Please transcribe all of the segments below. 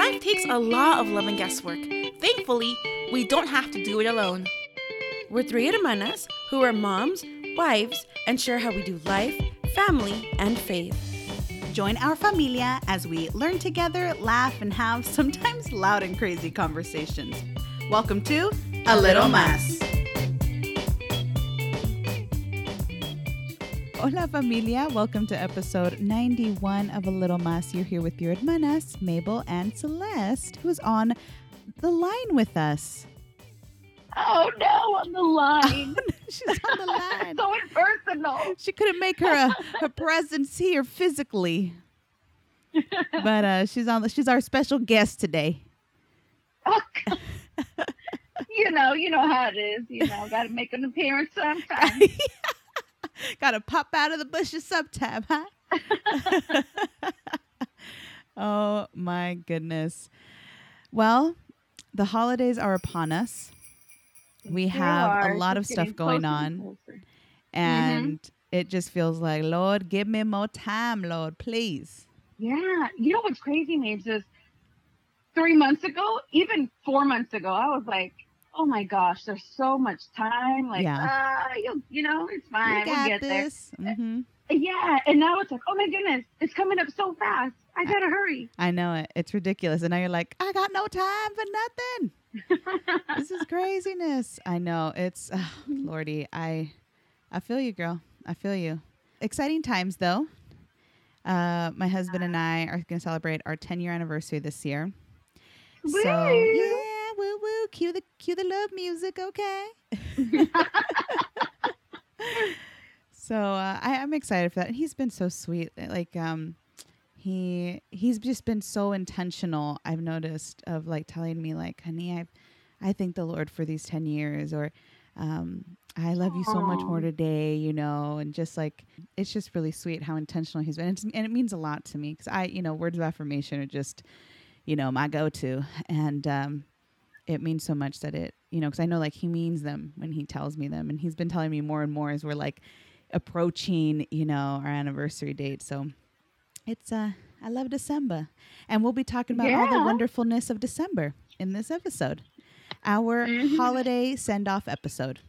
Life takes a lot of love and guesswork. Thankfully, we don't have to do it alone. We're three hermanas who are moms, wives, and share how we do life, family, and faith. Join our familia as we learn together, laugh, and have sometimes loud and crazy conversations. Welcome to A Little Mas. Hola familia, welcome to episode 91 of A Little Mas. You're here with your hermanas, Mabel and Celeste, who's on the line with us. Oh no, on the line. She's on the line. so impersonal. She couldn't make her a, her presence here physically. But uh, she's on the, she's our special guest today. you know, you know how it is. You know, got to make an appearance sometime. Gotta pop out of the bushes sometime, huh? oh my goodness. Well, the holidays are upon us. We have are. a lot of stuff going on, and closer. Mm-hmm. and it just feels like, Lord, give me more time, Lord, please. Yeah, you know what's crazy, Mabes, is three months ago, even four months ago, I was like, "Oh my gosh, there's so much time." Like, Yeah. ah, you, you know, it's fine. we We'll got get there. this. hmm Yeah, and now it's like, "Oh my goodness, it's coming up so fast. I gotta hurry." I know it. It's ridiculous. And now you're like, I got no time for nothing. this is craziness. I know. It's uh, Lordy. I I feel you, girl. I feel you. Exciting times though. Uh, my husband and I are going to celebrate our 10 year anniversary this year. So yeah, woo woo. Cue the cue the love music, okay? so uh, I, I'm excited for that. And he's been so sweet. Like um, he he's just been so intentional. I've noticed of like telling me like, honey, I I thank the Lord for these 10 years, or um, I love you so much more today, you know, and just like it's just really sweet how intentional he's been, and, it's, and it means a lot to me because I, you know, words of affirmation are just, you know, my go-to, and um, it means so much that it, you know, because I know like he means them when he tells me them, and he's been telling me more and more as we're like approaching, you know, our anniversary date. So it's uh, I love December, and we'll be talking about all the wonderfulness of December in this episode, our Mhm. holiday send-off episode.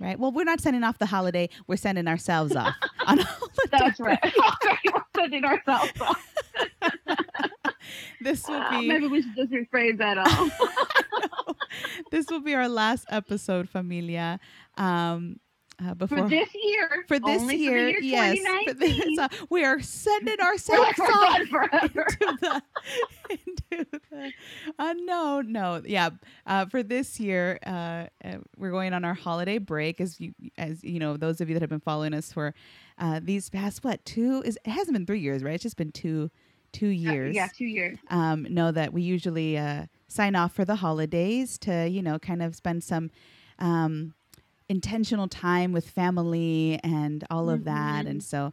Right. Well, we're not sending off the holiday. We're sending ourselves off on holiday. That's right. We're sending ourselves off. This will Uh, be maybe we should just rephrase that all. this will be our last episode, familia. Um, uh, before for this year. for this year, for year yes, for this, 2019. uh, we are sending ourselves off into the into the unknown. No, yeah. Uh, for this year, uh, uh, we're going on our holiday break. As you, as you know, those of you that have been following us for uh, these past what two is it hasn't been three years, right? It's just been two two years. Yeah, two years. um, know that we usually uh, sign off for the holidays to, you know, kind of spend some um, intentional time with family and all of that. And so,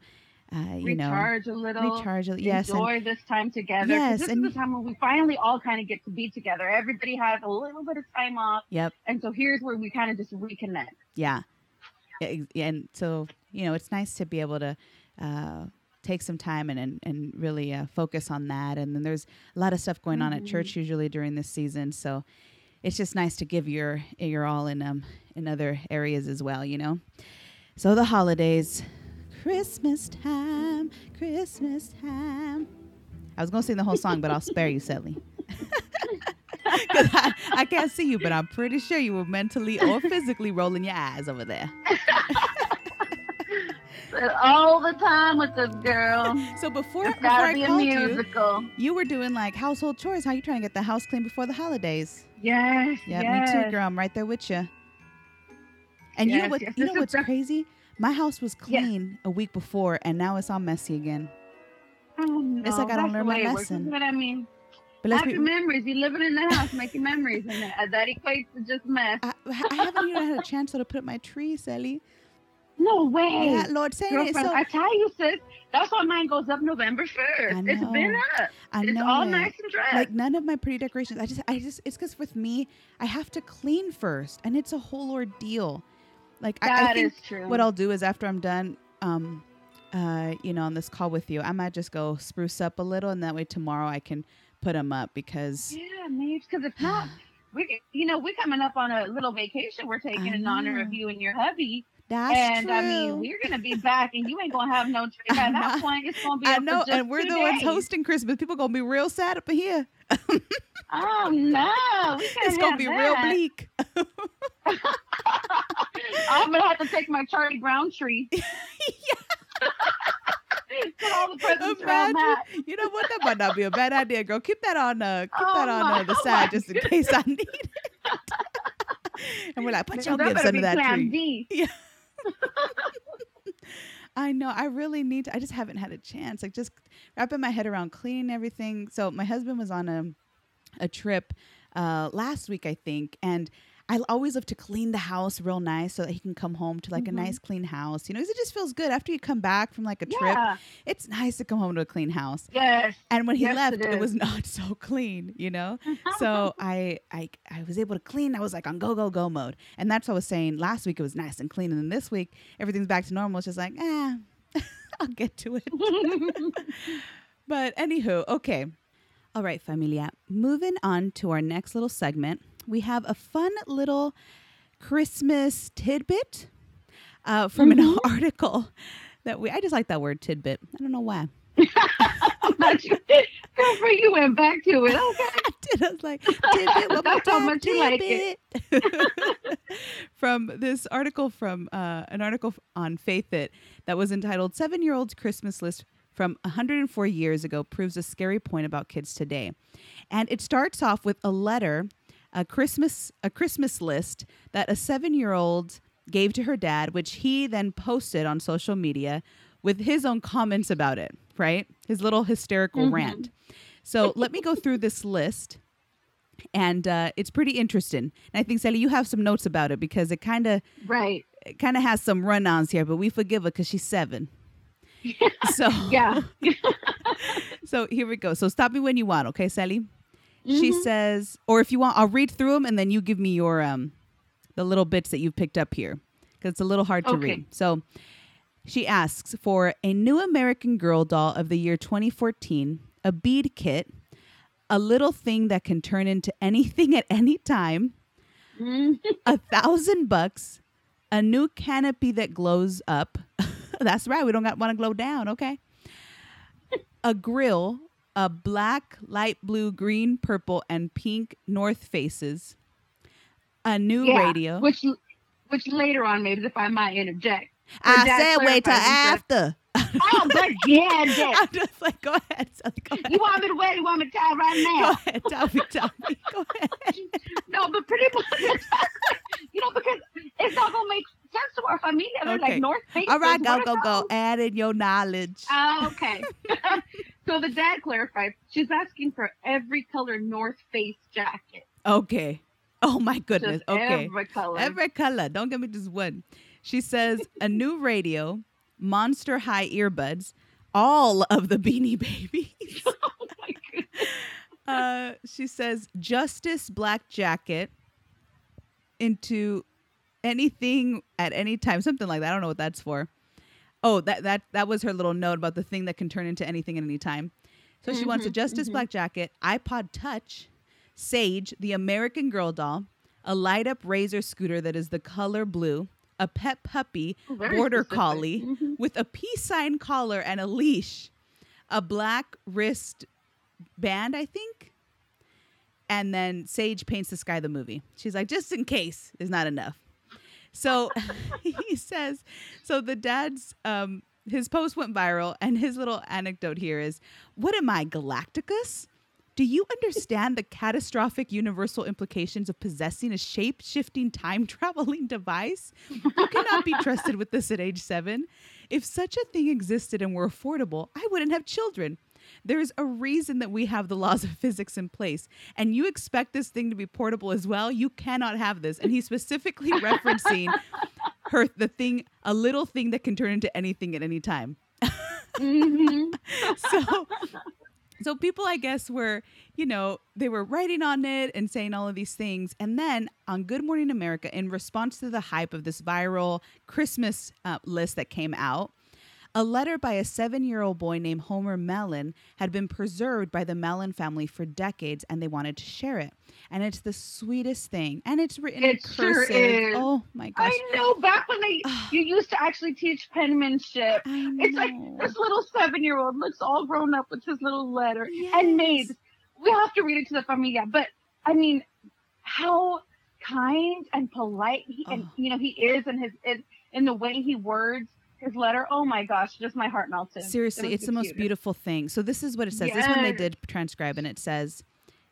uh, you know, recharge a little. recharge. a- Yes. and- Enjoy this time together. Yes, this and- is the time when we finally all kind of get to be together. Everybody has a little bit of time off, yep. and so here's where we kind of just reconnect. Yeah. And so, you know, it's nice to be able to uh, take some time and, and, and really uh, focus on that. And then there's a lot of stuff going on at Mhm. church usually during this season. So it's just nice to give your, your all in, um, in other areas as well, you know? So the holidays, Christmas time, Christmas time. I was going to sing the whole song, but I'll spare you, Sally. Because I, I can't see you, but I'm pretty sure you were mentally or physically rolling your eyes over there. All the time with this girl. So before, It's before gotta I be a called you, musical. you were doing like household chores. How you trying to get the house clean before the holidays? Yes. Yeah, yes. me too, girl. I'm right there with you. And you know what? yes. You know what's the- crazy? My house was Yes. clean a week before, and now it's all messy again. Oh, no, It's like I don't learn my way it works. lesson. What I mean. But let's Happy be. memories. You're living in the house, making memories, and that, that equates to just mess. I, I haven't even had a chance to put up my tree, Sally. No way. Yeah, Lord, saying it. So I tell you, sis, that's why mine goes up November 1st. It's been up. I it's know all it. nice and dressed. like none of my pretty decorations. I just, I just, it's because with me, I have to clean first, and it's a whole ordeal. Like I, I think is true. what I'll do is after I'm done, um, uh, you know, on this call with you, I might just go spruce up a little, and that way tomorrow I can put them up because Yeah, maybe because if not, we you know we're coming up on a little vacation we're taking in honor of you and your hubby, that's and true. I mean we're gonna be back, and you ain't gonna have no. I At that point, it's gonna be. I know, and we're the ones hosting Christmas. People gonna be real sad up in here. Oh no, It's gonna be real bleak. I'm gonna have to take my Charlie Brown tree. Put all the presents around Imagine, that. you know what? That might not be a bad idea, girl. Keep that on, uh, keep Oh that on my- uh, the oh side my just in case I need it. and we're like, put your that gifts under that tree. D. I know. I really need to. I just haven't had a chance. Like just wrapping my head around cleaning everything. So my husband was on a a trip uh, last week, I think, and I always love to clean the house real nice so that he can come home to like Mhm. a nice clean house. You know, 'cause it just feels good after you come back from like a trip. It's nice to come home to a clean house. Yes. And when he Yes, left, it it, was not so clean. You know. so I, I I was able to clean. I was like on go go go mode, and that's what I was saying. Last week it was nice and clean, and then this week everything's back to normal. It's just like, eh, I'll get to it. but anywho, okay, all right, familia. Moving on to our next little segment, we have a fun little Christmas tidbit uh, from an article that we. I just like that word tidbit. I don't know why. For you. Went back to it. Okay. I did. I was like, tidbit, one more That's how time, much you like it. from this article from uh, an article on Faith It that was entitled Seven Year Old's Christmas List from 104 Years Ago Proves a Scary Point About Kids Today. And it starts off with a letter, a Christmas, a Christmas list that a seven year old gave to her dad, which he then posted on social media with his own comments about it, right? His little hysterical Mhm. rant. So let me go through this list, and uh, it's pretty interesting. And I think Sally, you have some notes about it because it kind of Right. it kind of has some run-ons here, but we forgive her because she's seven. so Yeah. so here we go. So stop me when you want, okay, Sally? She Mhm. says, or if you want, I'll read through them and then you give me your um the little bits that you've picked up here because it's a little hard to Okay. read. So she asks for a new American Girl doll of the year 2014, a bead kit, a little thing that can turn into anything at any time, Mhm. a thousand bucks, a new canopy that glows up. That's right. We don't got want to glow down. Okay. A grill, a black, light blue, green, purple, and pink North Faces, a new Yeah, radio. Which, which later on, maybe if I might interject. I said wait till clarified, he said- after. Oh, but yeah, yeah. I'm just like, go ahead. Go ahead. You want me to wait? You want me to tell right now? Go ahead. Tell me. Tell me. Go ahead. No, but pretty much, you know, because it's not gonna make sense to our familia. They're Okay. like North Face. All right. Go, go, go. Add in your knowledge. Oh, okay. so the dad clarified. She's asking for every color North Face jacket. Okay. Oh, my goodness. Just Okay. every color. Every color. Don't give me just one. She says a new radio, monster high earbuds, all of the beanie babies. oh my goodness. uh, she says justice black jacket into anything at any time, something like that. I don't know what that's for. Oh, that that that was her little note about the thing that can turn into anything at any time. So she wants a Mhm, Justice mhm. Black jacket, iPod Touch, Saige, the American Girl doll, a light up Razor scooter that is the color blue, a pet puppy, Oh, border specific. collie Mhm. with a peace sign collar and a leash, a black wrist band, I think. And then Saige paints the sky the movie. She's like, just in case is not enough. So he says, so the dad's um his post went viral, and his little anecdote here is, "What am I, Galacticus? Do you understand the catastrophic universal implications of possessing a shape shifting time traveling device? You cannot be trusted with this at age seven. If such a thing existed and were affordable, I wouldn't have children. There's a reason that we have the laws of physics in place, and you expect this thing to be portable as well. You cannot have this. And he's specifically referencing her the thing, a little thing that can turn into anything at any time. Mhm. so so people i guess were you know they were writing on it and saying all of these things. And then on good morning america in response to the hype of this viral christmas uh, list that came out A letter by a seven year old boy named Homer Mellon had been preserved by the Mellon family for decades and they wanted to share it. And it's the sweetest thing. And it's written It in sure cursive. is. Oh my gosh. I know. Back when they ah. you used to actually teach penmanship. It's like this little seven year old looks all grown up with his little letter. Yes. And Mabes, we have to read it to the familia. But I mean, how kind and polite he and Oh. you know he is in his in, in the way he words his letter. Oh my gosh, just my heart melted. Seriously, it's the most beautiful thing. So this is what it says. This one they did transcribe, and it says,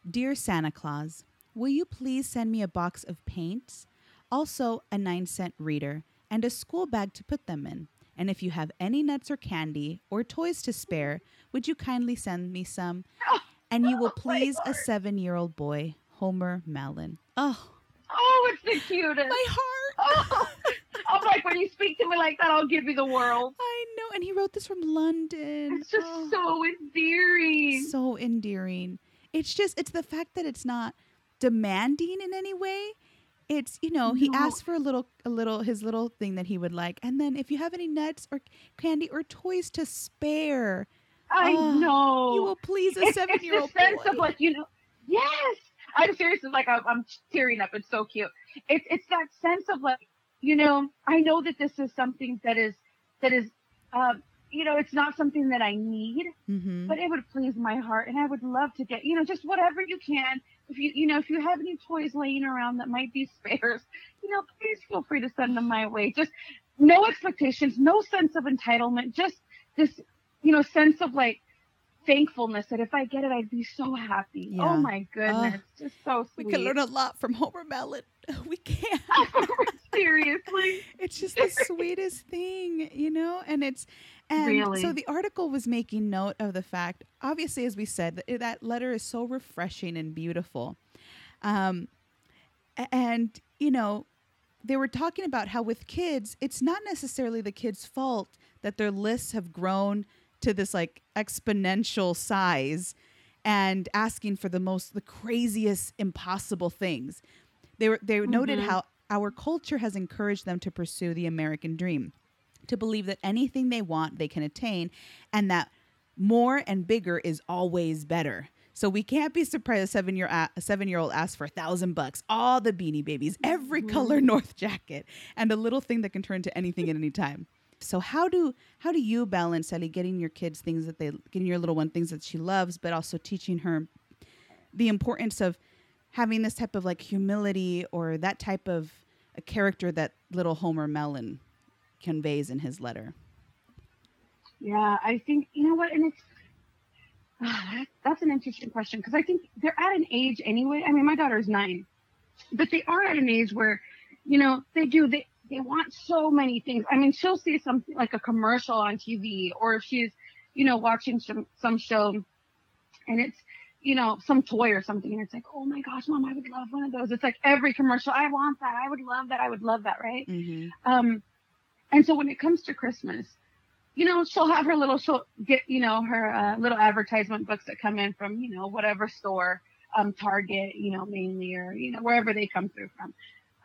"Dear Santa Claus, will you please send me a box of paints, also a nine cent reader, and a school bag to put them in? And if you have any nuts or candy or toys to spare, would you kindly send me some? And you oh will Oh please a seven year old boy, Homer Mellon." Oh, Oh, it's the cutest. my heart. Oh, I'm like, when you speak to me like that, I'll give you the world. I know, and he wrote this from London. It's just Oh. so endearing. so endearing. It's just it's the fact that it's not demanding in any way. It's you know he No. asked for a little a little his little thing that he would like, and then if you have any nuts or candy or toys to spare, I Oh, know. you will please a seven year old. the sense boy. of like you know, yes. I'm serious. It's like I'm, I'm tearing up. It's so cute. It's it's that sense of like you know. I know that this is something that is that is, um, you know, it's not something that I need, mm-hmm. but it would please my heart, and I would love to get you know just whatever you can. If you you know if you have any toys laying around that might be spares, you know, please feel free to send them my way. Just no expectations, no sense of entitlement, just this you know sense of like thankfulness that if I get it, I'd be so happy. Yeah. Oh my goodness, just so we can learn a lot from Homer Mellon. We can. Seriously, it's just the sweetest thing, you know? And it's and Really. so the article was making note of the fact, obviously as we said, that, that letter is so refreshing and beautiful. Um and you know, they were talking about how with kids, it's not necessarily the kids' fault that their lists have grown to this like exponential size and asking for the most the craziest impossible things. They were they noted Mhm. how our culture has encouraged them to pursue the American dream, to believe that anything they want they can attain and that more and bigger is always better. So we can't be surprised a seven year a seven year old asks for a thousand bucks, all the beanie babies, every mm-hmm. color North jacket, and a little thing that can turn to anything at any time. So how do how do you balance Ellie getting your kids things that they getting your little one things that she loves, but also teaching her the importance of having this type of like humility or that type of a character that little Homer Mellon conveys in his letter. yeah, I think you know what, and it's that- that's an interesting question because I think they're at an age anyway. I mean, my daughter's nine, but they are at an age where, you know, they do they they want so many things. I mean, she'll see something like a commercial on TV, or if she's, you know, watching some some show, and it's you know some toy or something, and it's like, oh my gosh, mom, I would love one of those. It's like every commercial, I want that, I would love that, I would love that, right? Mm-hmm. Um, and so when it comes to Christmas, you know, she'll have her little, she'll get, you know, her uh, little advertisement books that come in from, you know, whatever store, um, Target, you know, mainly, or, you know, wherever they come through from.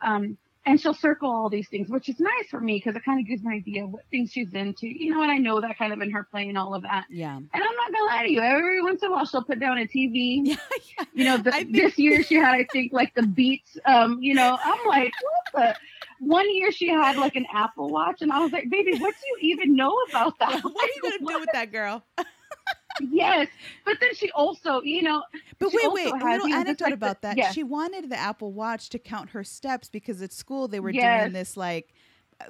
Um, and she'll circle all these things, which is nice for me because it kind of gives me an idea of what things she's into, you know, and I know that kind of in her play and all of that. Yeah. And I'm not gonna lie to you, every once in a while she'll put down a TV. Yeah. yeah. You know, the, think- this year she had, I think, like the Beats. Um, you know, I'm like, what the? One year she had like an Apple Watch, and I was like, baby, what do you even know about that? what are you gonna do with that girl? Yes, but then she also, you know, But wait, wait, a little anecdote like the- about that. yes. She wanted the Apple Watch to count her steps because at school they were Yes. doing this like,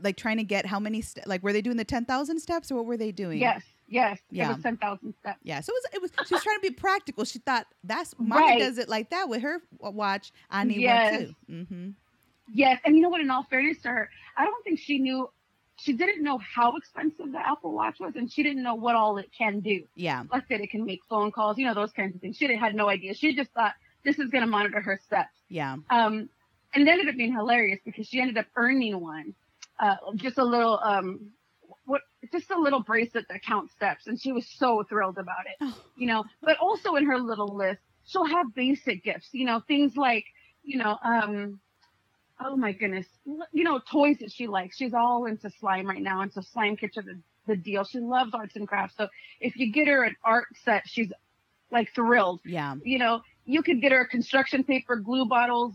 like trying to get how many st- like were they doing the ten thousand steps or what were they doing? yes, yes, Yeah. it was ten thousand steps. Yeah, so it was. It was. She was trying to be practical. She thought that's mama Right. does it like that with her watch. I need Yes. one too. Mm-hmm. Yes, and you know what? In all fairness to her, I don't think she knew. She didn't know how expensive the Apple Watch was, and she didn't know what all it can do. Yeah. Like that, it can make phone calls, you know, those kinds of things. She had no idea. She just thought this is going to monitor her steps. Yeah. Um, and it ended up being hilarious because she ended up earning one, uh, just a little, um, what, just a little bracelet that counts steps, and she was so thrilled about it. Oh. You know, but also in her little list, she'll have basic gifts. You know, things like, you know, um, oh my goodness, you know, toys that she likes. She's all into slime right now, and so slime kits are the the deal. She loves arts and crafts. So if you get her an art set, she's like thrilled. Yeah. You know, you could get her construction paper, glue bottles,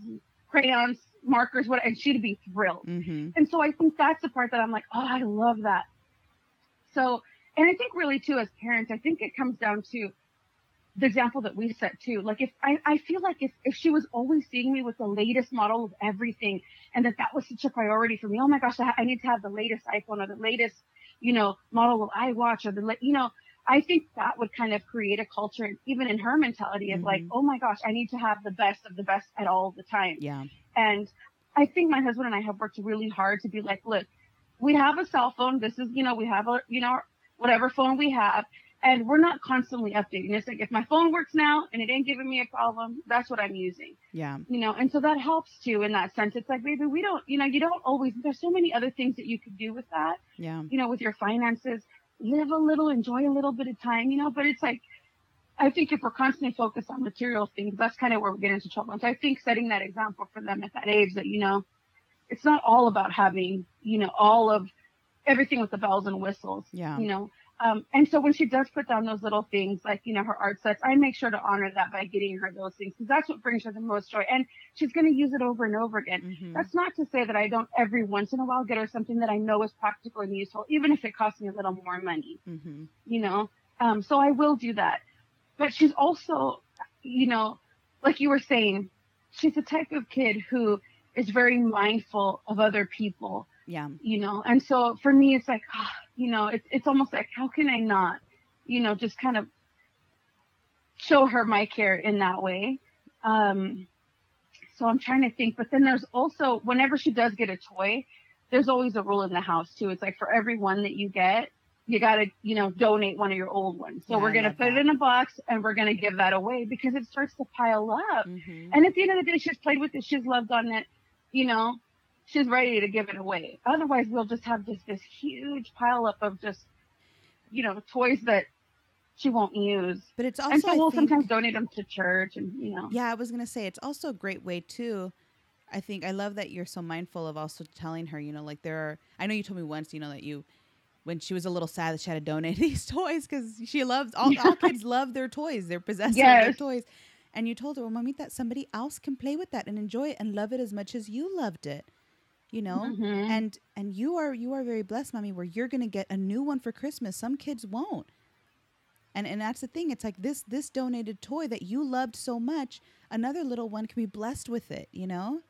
crayons, markers, what, and she'd be thrilled. Mm-hmm. And so I think that's the part that I'm like, oh, I love that. So, and I think really too, as parents, I think it comes down to the example that we set too. Like if I, I feel like if, if she was always seeing me with the latest model of everything and that that was such a priority for me, oh my gosh, I, I need to have the latest iPhone or the latest, you know, model of iWatch or the, you know, I think that would kind of create a culture, even in her mentality of like, Mhm. oh my gosh, I need to have the best of the best at all the time. Yeah. And I think my husband and I have worked really hard to be like, look, we have a cell phone. This is, you know, we have a, you know, whatever phone we have, and we're not constantly updating. It's like if my phone works now and it ain't giving me a problem, that's what I'm using, Yeah. you know. And so that helps too in that sense. It's like, baby, we don't, you know, you don't always. There's so many other things that you could do with that, Yeah. you know, with your finances. Live a little, enjoy a little bit of time, you know. But it's like, I think if we're constantly focused on material things, that's kind of where we get into trouble. And so I think setting that example for them at that age that, you know, it's not all about having, you know, all of everything with the bells and whistles, Yeah. you know. Um, and so when she does put down those little things like, you know, her art sets, I make sure to honor that by getting her those things because that's what brings her the most joy. And she's going to use it over and over again. Mm-hmm. That's not to say that I don't every once in a while get her something that I know is practical and useful, even if it costs me a little more money Mm-hmm. you know. Um, so I will do that. But she's also, you know, like you were saying, she's the type of kid who is very mindful of other people, Yeah. you know. And so for me, it's like, ah, you know, it's it's almost like how can I not, you know, just kind of show her my care in that way. Um, so I'm trying to think, but then there's also whenever she does get a toy, there's always a rule in the house too. It's like for every one that you get, you gotta, you know, donate one of your old ones. So Yeah, we're gonna love put it in a box and we're gonna give that away because it starts to pile up. Mm-hmm. And at the end of the day, she's played with it, she's loved on it, you know, she's ready to give it away. Otherwise, we'll just have just this huge pile up of just, you know, toys that she won't use. But it's also and so we'll think- sometimes donate them to church and, you know. Yeah, I was gonna say it's also a great way too. I think I love that you're so mindful of also telling her, you know, like there are. I know you told me once, you know, that you, when she was a little sad that she had to donate these toys because she loves all, all kids love their toys. They're possessive of their toys, and you told her, well, mommy, that somebody else can play with that and enjoy it and love it as much as you loved it, you know. Mhm. And and you are you are very blessed, mommy, where you're gonna get a new one for Christmas. Some kids won't. And and that's the thing. It's like this this donated toy that you loved so much, another little one can be blessed with it, you know?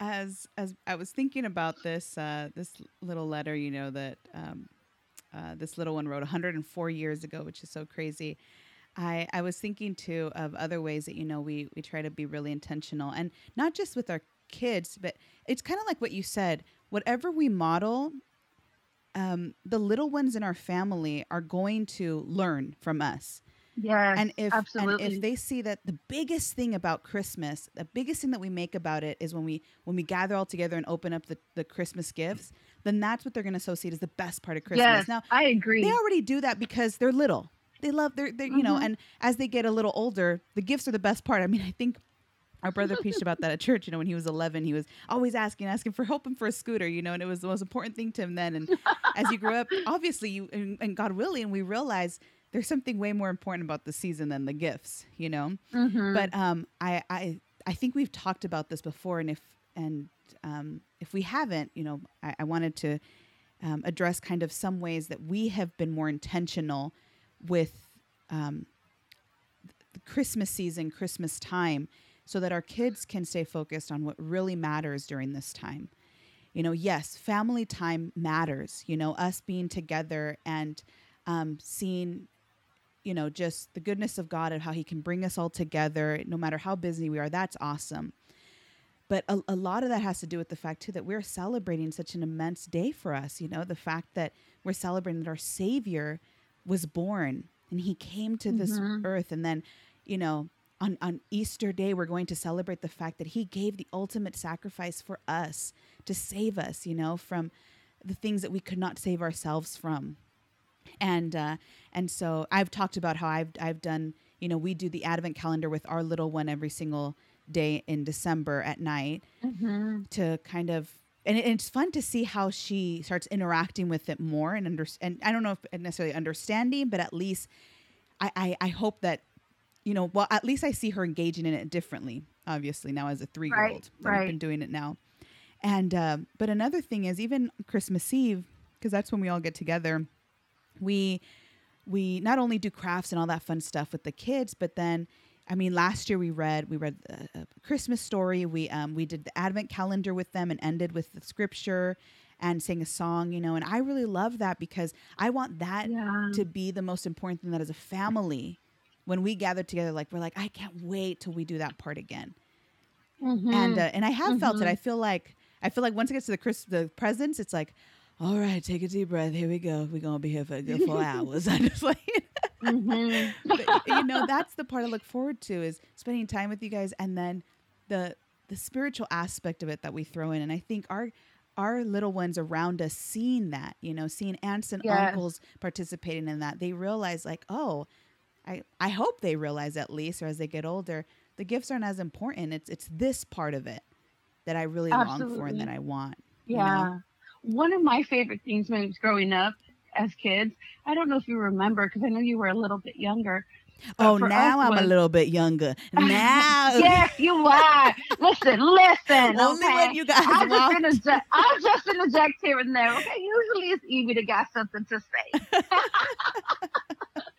As as I was thinking about this uh this little letter, you know, that um uh, this little one wrote 104 years ago, which is so crazy. I, I was thinking too of other ways that you know we we try to be really intentional and not just with our kids, but it's kind of like what you said. Whatever we model, um, the little ones in our family are going to learn from us. Yes, and if absolutely. and if they see that the biggest thing about Christmas, the biggest thing that we make about it is when we when we gather all together and open up the, the Christmas gifts, then that's what they're going to associate as the best part of Christmas. yes, Now I agree. they already do that because they're little. They love their, their you know, Mhm. and as they get a little older, the gifts are the best part. I mean, I think our brother preached about that at church. You know, when he was 11, he was always asking, asking for help and for a scooter. You know, and it was the most important thing to him then. And as you grew up, obviously, you and, and God willing, we realize there's something way more important about the season than the gifts. You know, Mhm. but um, I, I I think we've talked about this before, and if and um, if we haven't, you know, I, I wanted to um, address kind of some ways that we have been more intentional with um, the Christmas season, Christmas time, so that our kids can stay focused on what really matters during this time. You know, yes, family time matters. You know, us being together and um, seeing you know, just the goodness of God and how He can bring us all together, no matter how busy we are. That's awesome. But a, a lot of that has to do with the fact, too, that we're celebrating such an immense day for us. You know, the fact that we're celebrating that our Savior was born and He came to this Mhm. earth. And then, you know, on, on Easter Day, we're going to celebrate the fact that He gave the ultimate sacrifice for us to save us, you know, from the things that we could not save ourselves from and uh, and so I've talked about how I've I've done you know we do the advent calendar with our little one every single day in December at night Mhm. to kind of and it's fun to see how she starts interacting with it more and under and I don't know if necessarily understanding, but at least I I, I hope that you know well at least I see her engaging in it differently. Obviously now as a three year old, Right. I've been doing it now. And um, but another thing is even Christmas Eve because that's when we all get together. We we not only do crafts and all that fun stuff with the kids, but then I mean, last year we read we read a, a Christmas story. We um we did the Advent calendar with them and ended with the scripture and sang a song, you know. And I really love that because I want that Yeah. to be the most important thing that as a family, when we gather together, like we're like, I can't wait till we do that part again. Mhm. And uh, and I have felt it. I feel like I feel like once it gets to the Chris the presents, it's like, all right, take a deep breath. Here we go. We're gonna be here for a good four hours. I just like Mhm. but, you know that's the part i look forward to is spending time with you guys and then the the spiritual aspect of it that we throw in and i think our our little ones around us seeing that you know seeing aunts and Yes. uncles participating in that they realize like oh i i hope they realize at least or as they get older the gifts aren't as important it's it's this part of it that i really long for and that i want you Yeah. know? One of my favorite things when I was growing up as kids, I don't know if you remember because I know you were a little bit younger. oh now i'm a little bit younger now yes, you are. Listen, listen. only okay? when you guys I'll just, walk interject, I'll just interject here and there. Okay, usually it's Evie to got something to say.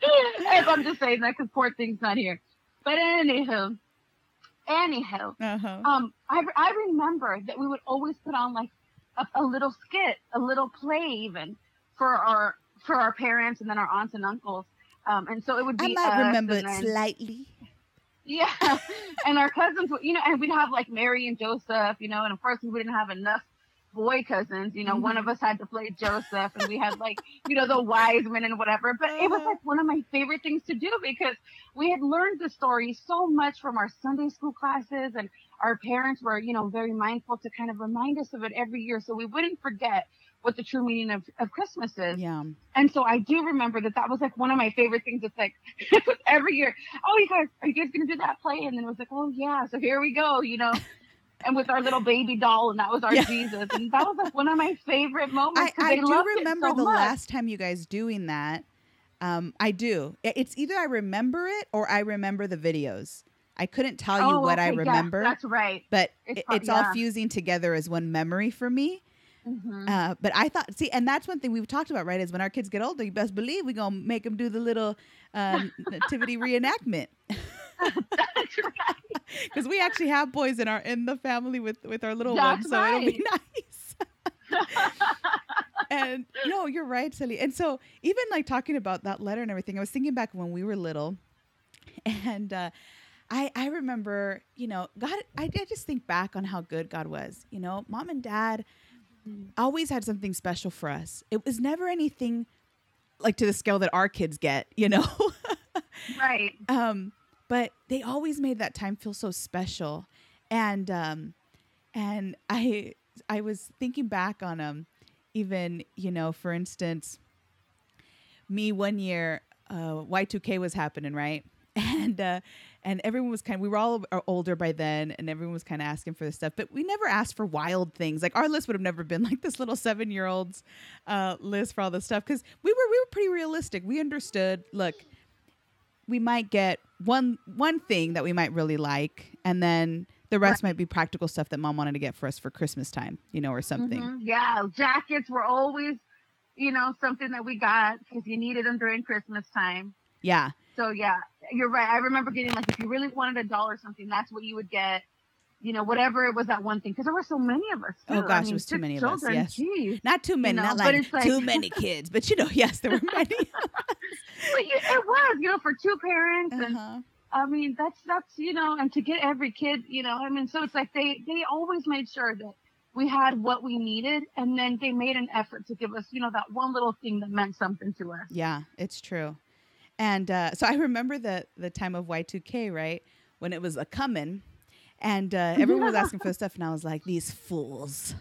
If I'm just saying that because poor thing's not here. But anywho, anyhow, uh-huh. um, I, I remember that we would always put on like a, a little skit, a little play even for our for our parents and then our aunts and uncles. Um, and so it would be. I might remember it then- slightly. yeah, and our cousins, would- you know, and we'd have like Mary and Joseph, you know, and of course we wouldn't have enough boy cousins, you know, one Mhm. of us had to play Joseph, and we had like, you know, the wise men and whatever. But it was like one of my favorite things to do because we had learned the story so much from our Sunday school classes, and our parents were, you know, very mindful to kind of remind us of it every year, so we wouldn't forget what the true meaning of, of Christmas is. Yeah. And so I do remember that that was like one of my favorite things. It's like every year. Oh, you guys, are you guys gonna do that play? And then it was like, oh yeah, so here we go, you know. And with our little baby doll, and that was our Yeah. Jesus, and that was like one of my favorite moments. I, I do remember so the much. last time you guys doing that. Um, I do. It's either I remember it or I remember the videos. I couldn't tell you Oh, what I okay, yeah, remember, that's right. but It's it- it's all yeah. fusing together as one memory for me. Mhm. Uh, but I thought, see, and that's one thing we've talked about, right? Is when our kids get older, you best believe we're gonna make them do the little um, nativity reenactment that's right. because we actually have boys in our in the family with with our little That's ones, so it'll be nice. and no, you're right, Sally. And so even like talking about that letter and everything, I was thinking back when we were little, and uh, I I remember, you know, God. I, I just think back on how good God was. You know, mom and dad always had something special for us. It was never anything like to the scale that our kids get. You know. right. um but they always made that time feel so special. And um and i i was thinking back on them, even you know for instance me one year uh y2k was happening right? And uh and everyone was kind of we were all older by then and everyone was kind of asking for this stuff but we never asked for wild things. Like our list would have never been like this little seven year old's uh list for all this stuff because we were we were pretty realistic. We understood look we might get one one thing that we might really like and then the rest might be practical stuff that mom wanted to get for us for christmas time you know or something Mhm. Yeah, jackets were always, you know, something that we got because you needed them during Christmas time. yeah So yeah, you're right. I remember getting like if you really wanted a doll or something, that's what you would get. You know, whatever it was that one thing because there were so many of us. Oh, gosh, I it mean, was too many of us, children, yes. geez. not too many know, not like, like- too many kids but you know yes there were many But you, it was, you know, for two parents, and uh-huh. I mean, that's that's you know, and to get every kid, you know, I mean, so it's like they they always made sure that we had what we needed, and then they made an effort to give us, you know, that one little thing that meant something to us. yeah it's true and uh, so i remember the the time of y2k right when it was a coming and uh, everyone was asking for stuff and i was like these fools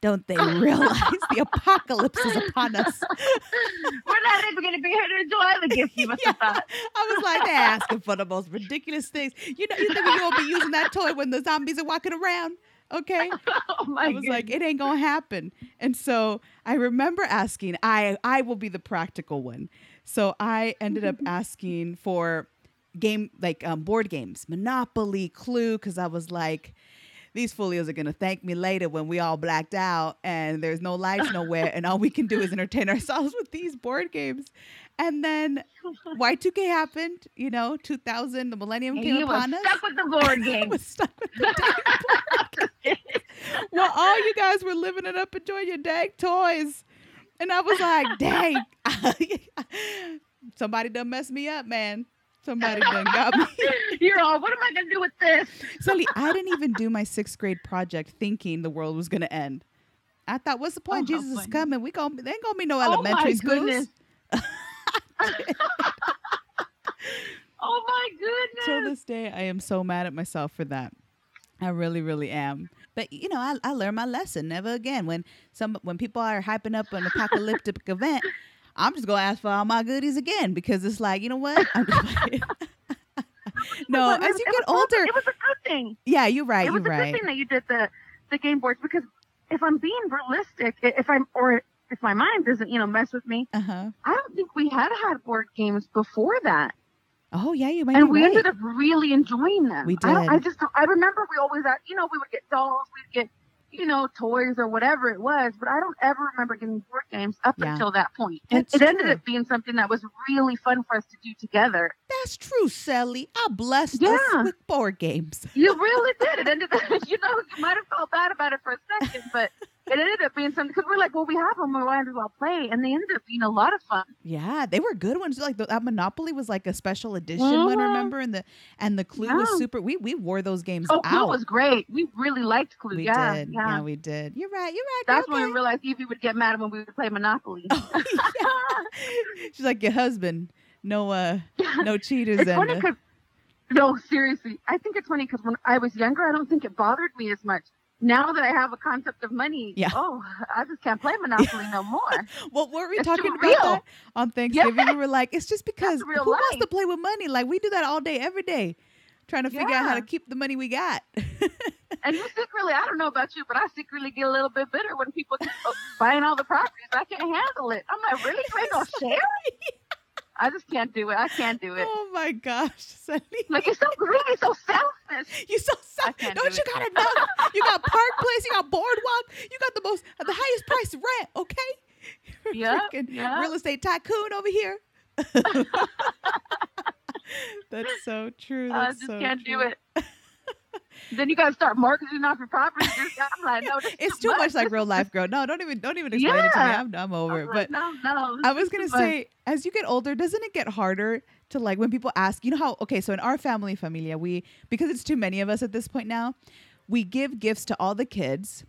don't they realize the apocalypse is upon us We're not even going to be here to enjoy the gift you must have thought. I was like, they're asking for the most ridiculous things. You know, you think you're gonna be using that toy when the zombies are walking around? Okay. oh I was like, it ain't gonna happen. And so I remember asking, I I will be the practical one. So I ended up asking for game like um, board games, Monopoly, Clue, because I was like, these folios are gonna thank me later when we all blacked out and there's no lights nowhere, and all we can do is entertain ourselves with these board games. And then Y2K happened, you know, 2000, the millennium And came upon us. stuck with the board game. was stuck with the board games. Well, all you guys were living it up, enjoying your dang toys. And I was like, dang. Somebody done messed me up, man. Somebody done got me. You're all, what am I gonna do with this? Sully, I didn't even do my sixth grade project thinking the world was gonna end. I thought, what's the oh, point? Oh, Jesus is funny. coming. We gonna, there ain't gonna be no Oh, my elementary schools. goodness. Oh my goodness. Till this day, I am so mad at myself for that. I really, really am. But you know, I, I learned my lesson. Never again. When some when people are hyping up an apocalyptic event, I'm just gonna ask for all my goodies again because it's like, you know what? No, it as you get also- older, it was a good thing. yeah, you're right. it was a right. good thing that you did the the game boards because if I'm being realistic, if I'm or if my mind doesn't, you know, mess with me, Uh huh. I don't think we had had board games before that, Oh yeah, you might and we right. ended up really enjoying them. We I, I just I remember we always had, you know, we would get dolls, we'd get you know toys or whatever it was, but I don't ever remember getting board games up Yeah. until that point. It, it ended up being something that was really fun for us to do together. That's true, Sally. I blessed Yeah. us with board games. You really did. It ended up, you know, you might have felt bad about it for a second, but it ended up being something because we're like, well, we have them, we might as well play, and they ended up being a lot of fun. Yeah, they were good ones. Like the, that Monopoly was like a special edition one, Mhm. remember? And the and the Clue was super. We we wore those games Oh, Clue was great. We really liked Clue. we yeah, did. yeah. we did. You're right. You're right. That's when we realized Evie would get mad when we would play Monopoly. Oh, yeah. She's like your husband. No, uh, no cheaters. it's funny because, no, seriously, I think it's funny because when I was younger, I don't think it bothered me as much. Now that I have a concept of money, Yeah. oh, I just can't play Monopoly no more. what were we It's talking about that on Thanksgiving? We were like, it's just because who real wants to play with money? Like we do that all day, every day, trying to figure out how to keep the money we got. And you secretly, I don't know about you, but I secretly get a little bit bitter when people keep uh, buying all the properties. I can't handle it. I'm like, really? You ain't gonna share? I just can't do it. I can't do it. oh my gosh, Sunny. Like you're so greedy, so selfish. You so I Don't do you got enough? You got Park Place, you got Boardwalk, you got the most the highest price rent, okay? Yeah, yeah. real estate tycoon over here. That's so true. I That's just so can't do it. Then you gotta start marketing off your property. I'm like, no, It's too much like real life, girl. No, don't even don't even explain it to me. I'm, I'm over it. like, But no, no. I was gonna too much. say, as you get older, doesn't it get harder to like when people ask? You know how? Okay, so in our family, familia, we because it's too many of us at this point now, we give gifts to all the kids.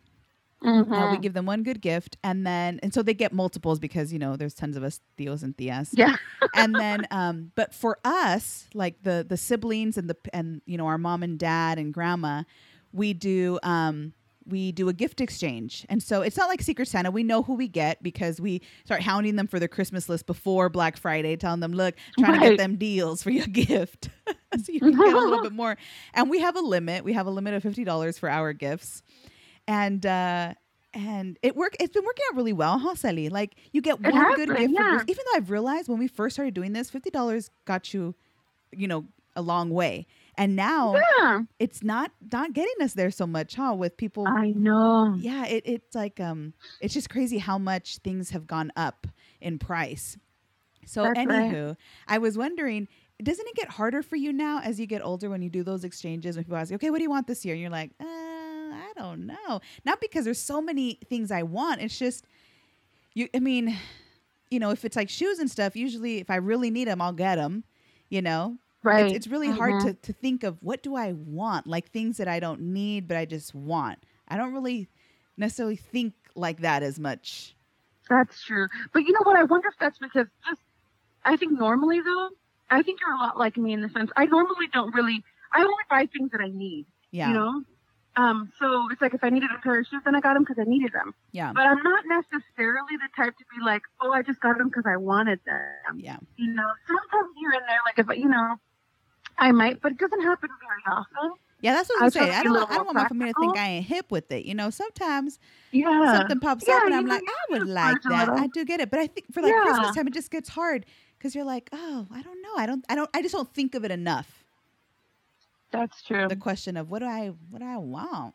Uh, we give them one good gift, and then and so they get multiples because you know there's tons of us Theos and Theas. Yeah. and then um, but for us, like the the siblings and the and you know our mom and dad and grandma, we do um we do a gift exchange. And so it's not like Secret Santa. We know who we get because we start hounding them for their Christmas list before Black Friday, telling them, look, trying to get them deals for your gift. so you can get a little bit more. And we have a limit. We have a limit of $50 for our gifts. And uh and it work it's been working out really well, huh, Sally? Like you get It one good gift yeah. Even though I've realized when we first started doing this, fifty dollars got you, you know, a long way. And now Yeah. it's not not getting us there so much, huh? With people I know. yeah, it, it's like um it's just crazy how much things have gone up in price. So That's right. anywho, I was wondering, doesn't it get harder for you now as you get older when you do those exchanges when people ask you, okay, what do you want this year? And you're like, uh, I don't know. Not because there's so many things I want. It's just you I mean, you know, if it's like shoes and stuff, usually if I really need them, I'll get them, you know? Right. It's, it's really hard Mhm. to, to think of what do I want, like things that I don't need, but I just want. I don't really necessarily think like that as much. That's true. But you know what? I wonder if that's because just I think normally though, I think you're a lot like me in the sense I normally don't really I only buy things that I need. Yeah. You know? Um, so it's like if I needed a pair of shoes, then I got them because I needed them. Yeah. But I'm not necessarily the type to be like, oh, I just got them because I wanted them. Yeah. You know, sometimes here and there, like if I- you know, I might, but it doesn't happen very often. Yeah, that's what I I'm was saying. I don't, I don't want my family to think. I ain't hip with it. You know, sometimes Yeah. something pops Yeah, up and I'm like, I would like that. I do get it, but I think for like Yeah. Christmas time, it just gets hard because you're like, oh, I don't know. I don't. I don't. I just don't think of it enough. That's true. The question of what do I what do I want?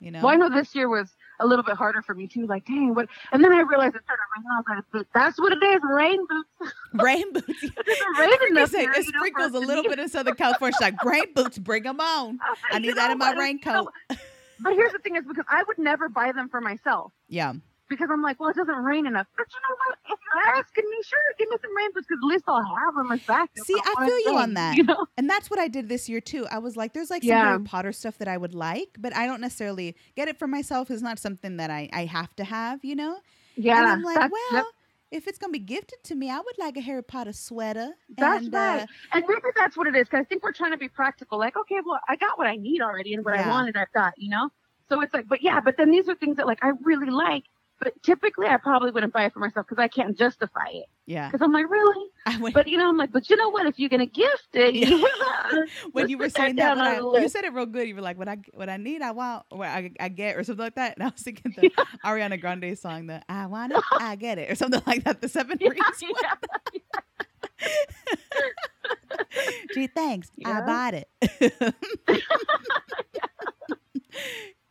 You know. Well, I know this year was a little bit harder for me too. Like, dang, what? And then I realized it started raining. I was like, that's what it is, rain boots. Rain boots. It doesn't rain You enough say it sprinkles a little bit in Southern California. She's like rain boots, bring them on. Uh, I You need that in my what? You raincoat. know, But here's the thing: is because I would never buy them for myself Yeah, because I'm like, well, it doesn't rain enough. But you know what? If you're asking me, sure, give me some rain boots because at least I'll have them as backup. See, I feel you on that. You know? and that's what I did this year too. I was like, there's like some Yeah. Harry Potter stuff that I would like, but I don't necessarily get it for myself. It's not something that I I have to have. You know. Yeah. and I'm like, well, yep, if it's gonna be gifted to me, I would like a Harry Potter sweater. that's and, right. Uh, and maybe that's what it is. Because I think we're trying to be practical. Like, okay, well, I got what I need already, and what Yeah. I wanted, I've got. You know. So it's like, but yeah, but then these are things that like I really like. But typically, I probably wouldn't buy it for myself because I can't justify it. yeah. Because I'm like, really? But you know, I'm like, but you know what? If you're gonna gift it, Yeah. yeah. when you were that saying that, what on I, you said it real good. You were like, "What I what I need, I want, or I, I get," or something like that. And I was thinking the Ariana Grande song, "The I want it, I get it," or something like that. The Seven Yeah, Rings. one. Gee, thanks. I bought it.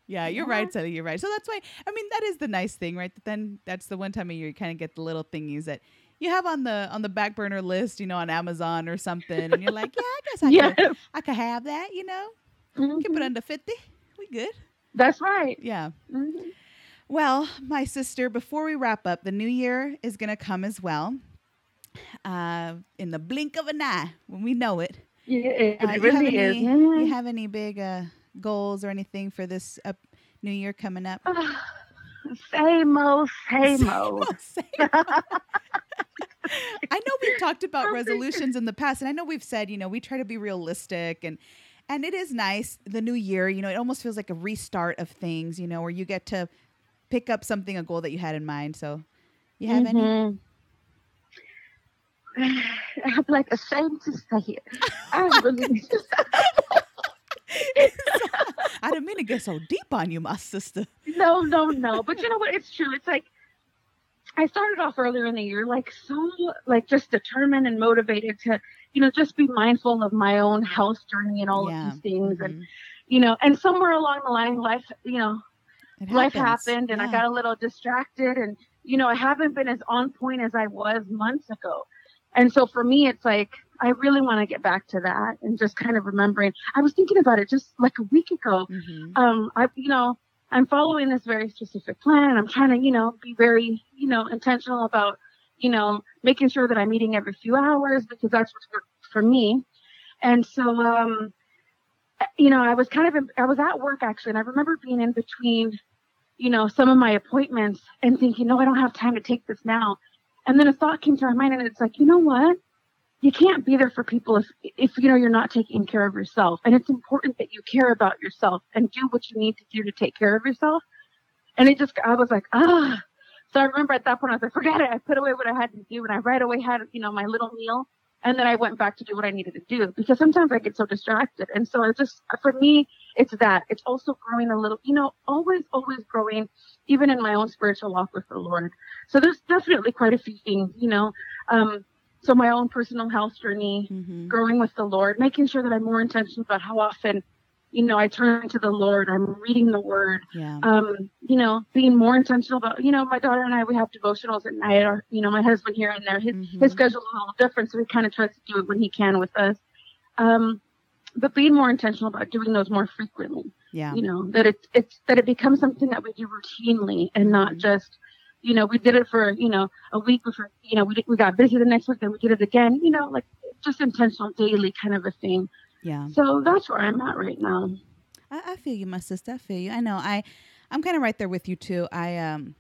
Yeah, you're right, Sally. You're right. So that's why, I mean, that is the nice thing, right? That then that's the one time of year you kind of get the little thingies that you have on the on the back burner list, you know, on Amazon or something, and you're like, yeah, I guess I Yes. could, I could have that, you know, keep it Mhm. under fifty, we good. That's right. Yeah. Mhm. Well, my sister, before we wrap up, the new year is going to come as well. Uh, in the blink of an eye, when we know it. Yeah, it, Uh, you really is. any, Mhm. You have any big uh, goals or anything for this up new year coming up? Same old, same old. Same. I know we've talked about resolutions in the past, and I know we've said, you know, we try to be realistic and and it is nice the new year. You know, it almost feels like a restart of things. You know, where you get to pick up something, a goal that you had in mind. So, you have any? Mhm. I'm like ashamed to say it. I really, I didn't mean to get so deep on you, my sister. no, no, no. But you know what? It's true. It's like I started off earlier in the year, like so, like just determined and motivated to, you know, just be mindful of my own health journey and all Yeah. of these things, and Mhm. you know, and somewhere along the line, life, you know, life happened and I got a little distracted and you know I haven't been as on point as I was months ago. And so for me it's like I really want to get back to that and just kind of remembering I was thinking about it just like a week ago. Mhm. Um I you know I'm following this very specific plan I'm trying to, you know, be very, you know, intentional about, you know, making sure that I'm eating every few hours because that's what's worked for me. And so um you know, I was kind of in, I was at work actually, and I remember being in between, you know, some of my appointments and thinking, no, I don't have time to take this now. And then a thought came to my mind, and it's like, you know what? You can't be there for people if, if you know you're not taking care of yourself. And it's important that you care about yourself and do what you need to do to take care of yourself. And it just, I was like, ah. So I remember at that point, I was like, forget it. I put away what I had to do, and I right away had, you know, my little meal and then I went back to do what I needed to do because sometimes I get so distracted. And so it's just for me, it's that. It's also growing a little, you know, always, always growing, even in my own spiritual walk with the Lord. So there's definitely quite a few things, you know. Um, so my own personal health journey, Mhm. growing with the Lord, making sure that I'm more intentional about how often, you know, I turn to the Lord. I'm reading the Word Yeah. um, you know, being more intentional about, you know, my daughter and I, we have devotionals at night, or, you know, my husband here and there, his, Mhm. his schedule is a little different, so he kind of tries to do it when he can with us. Um, but being more intentional about doing those more frequently, Yeah. you know, that it's, it's, that it becomes something that we do routinely and not Mhm. just, you know, we did it for, you know, a week before, you know, we, we got busy the next week, then we did it again, you know, like just intentional daily kind of a thing. Yeah. So that's where I'm at right now. I, I feel you, my sister. I feel you. I know. I, I'm kind of right there with you too. I, um,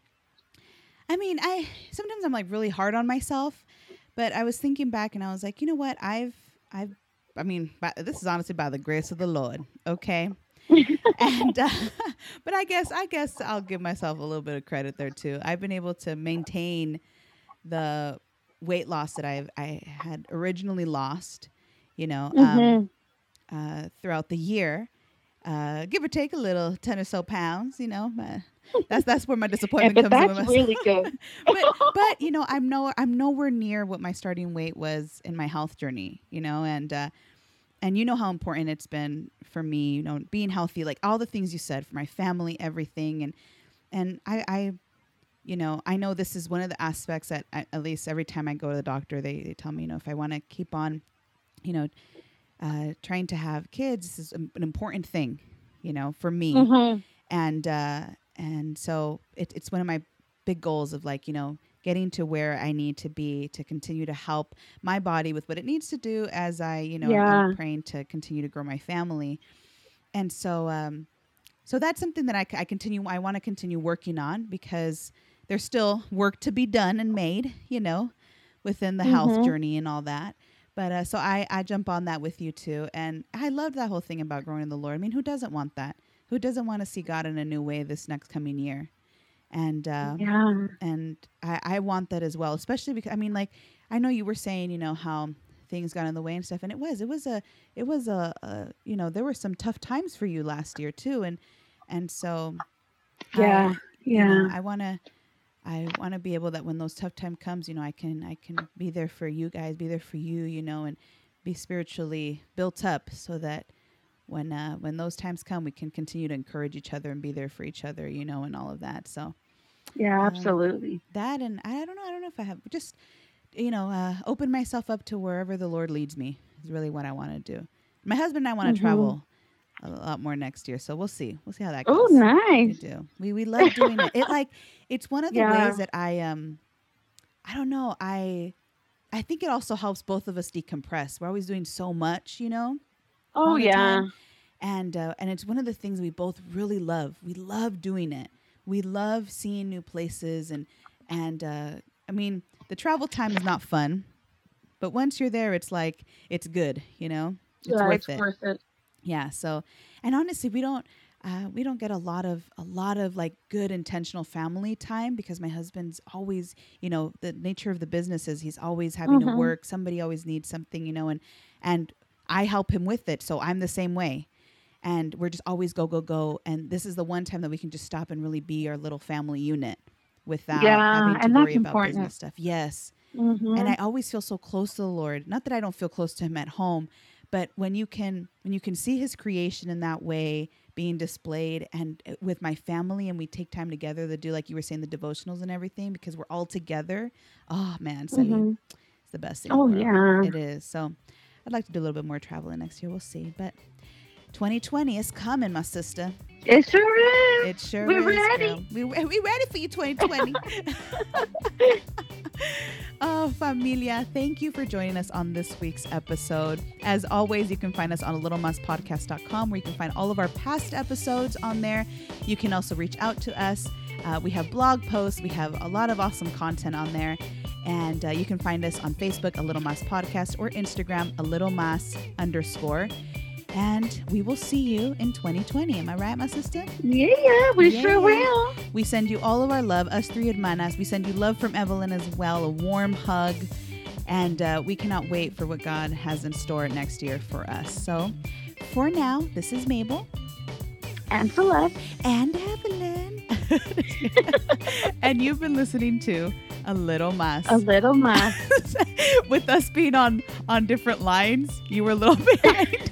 I mean, I sometimes I'm like really hard on myself, but I was thinking back and I was like, you know what? I've, I've, I mean, by, this is honestly by the grace of the Lord. Okay. and uh, but I guess I guess I'll give myself a little bit of credit there too. I've been able to maintain the weight loss that I I had originally lost, you know, um, Mhm. uh, throughout the year, uh, give or take a little ten or so pounds. You know, that's that's where my disappointment but comes in. that's really good. but but you know i'm no i'm nowhere near what my starting weight was in my health journey you know and uh and you know how important it's been for me you know being healthy like all the things you said for my family everything and and i i you know i know this is one of the aspects that I, at least every time i go to the doctor they, they tell me you know if i want to keep on you know uh, trying to have kids this is an important thing you know for me Mhm. and uh, and so it, it's one of my big goals of like you know getting to where I need to be to continue to help my body with what it needs to do as I you know Yeah. am praying to continue to grow my family, and so um, so that's something that I continue I want to continue working on because there's still work to be done and made you know within the health Mhm. journey and all that. But uh, so I, I jump on that with you too. And I love that whole thing about growing in the Lord. I mean, who doesn't want that? Who doesn't want to see God in a new way this next coming year? And uh, Yeah. and I, I want that as well, especially because I mean, like I know you were saying, you know, how things got in the way and stuff, and it was, it was a, it was a, a you know, there were some tough times for you last year too, and and so I- Yeah. you Yeah. know, I want to I want to be able that when those tough time comes, you know, I can I can be there for you guys, be there for you, you know, and be spiritually built up so that when uh when those times come, we can continue to encourage each other and be there for each other, you know, and all of that. So Yeah. Um, Absolutely. that and I don't know, I don't know if I have just you know, uh open myself up to wherever the Lord leads me is really what I want to do. My husband and I want to Mhm. travel a lot more next year, so we'll see. We'll see how that goes. Oh, nice. We do. We we love doing it. It like it's one of the Yeah. ways that I um I don't know, I I think it also helps both of us decompress. We're always doing so much, you know? Oh yeah. And uh, and it's one of the things we both really love. We love doing it. We love seeing new places and and uh I mean, the travel time is not fun, but once you're there it's like it's good, you know? It's yeah, worth it's it worth it. yeah so and honestly we don't uh, we don't get a lot of a lot of like good intentional family time because my husband's always you know the nature of the business is he's always having to Mhm. work somebody always needs something you know and and i help him with it so i'm the same way and we're just always go go go and this is the one time that we can just stop and really be our little family unit without Yeah, having to and worry about important. business stuff yes Mhm. and I always feel so close to the Lord. Not that I don't feel close to Him at home, but when you can when you can see His creation in that way being displayed, and uh, with my family, and we take time together to do like you were saying the devotionals and everything because we're all together. Oh man, Sally, Mhm. it's the best thing. Oh yeah. it is. So I'd like to do a little bit more traveling next year. We'll see, but. 2020 is coming, my sister. It sure is. It sure We're is. ready. girl. We we ready for you, 2020. oh, familia, thank you for joining us on this week's episode. As always, you can find us on littlemasspodcast.com where you can find all of our past episodes on there. You can also reach out to us. Uh, we have blog posts. We have a lot of awesome content on there. And uh, you can find us on Facebook, A Little Mas Podcast, or Instagram, A Little Mas underscore. And we will see you in 2020. Am I right, my sister? Yeah, we Yeah. sure will. We send you all of our love, us three hermanas. We send you love from Evelyn as well, a warm hug. And uh, we cannot wait for what God has in store next year for us. So for now, this is Mabel And Celeste. and Evelyn. and you've been listening to A Little Mas. A little más. With us being on on different lines, you were a little behind.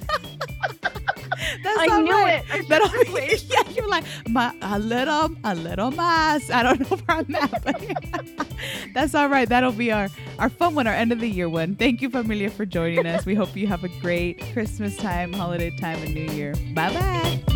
That's I all knew right. it. That'll be, yeah, you're like my, a little, a little mas. I don't know where I'm at, but that's all right. That'll be our our fun one, our end of the year one. Thank you, familia, for joining us. We hope you have a great Christmas time, holiday time, and New Year. Bye bye.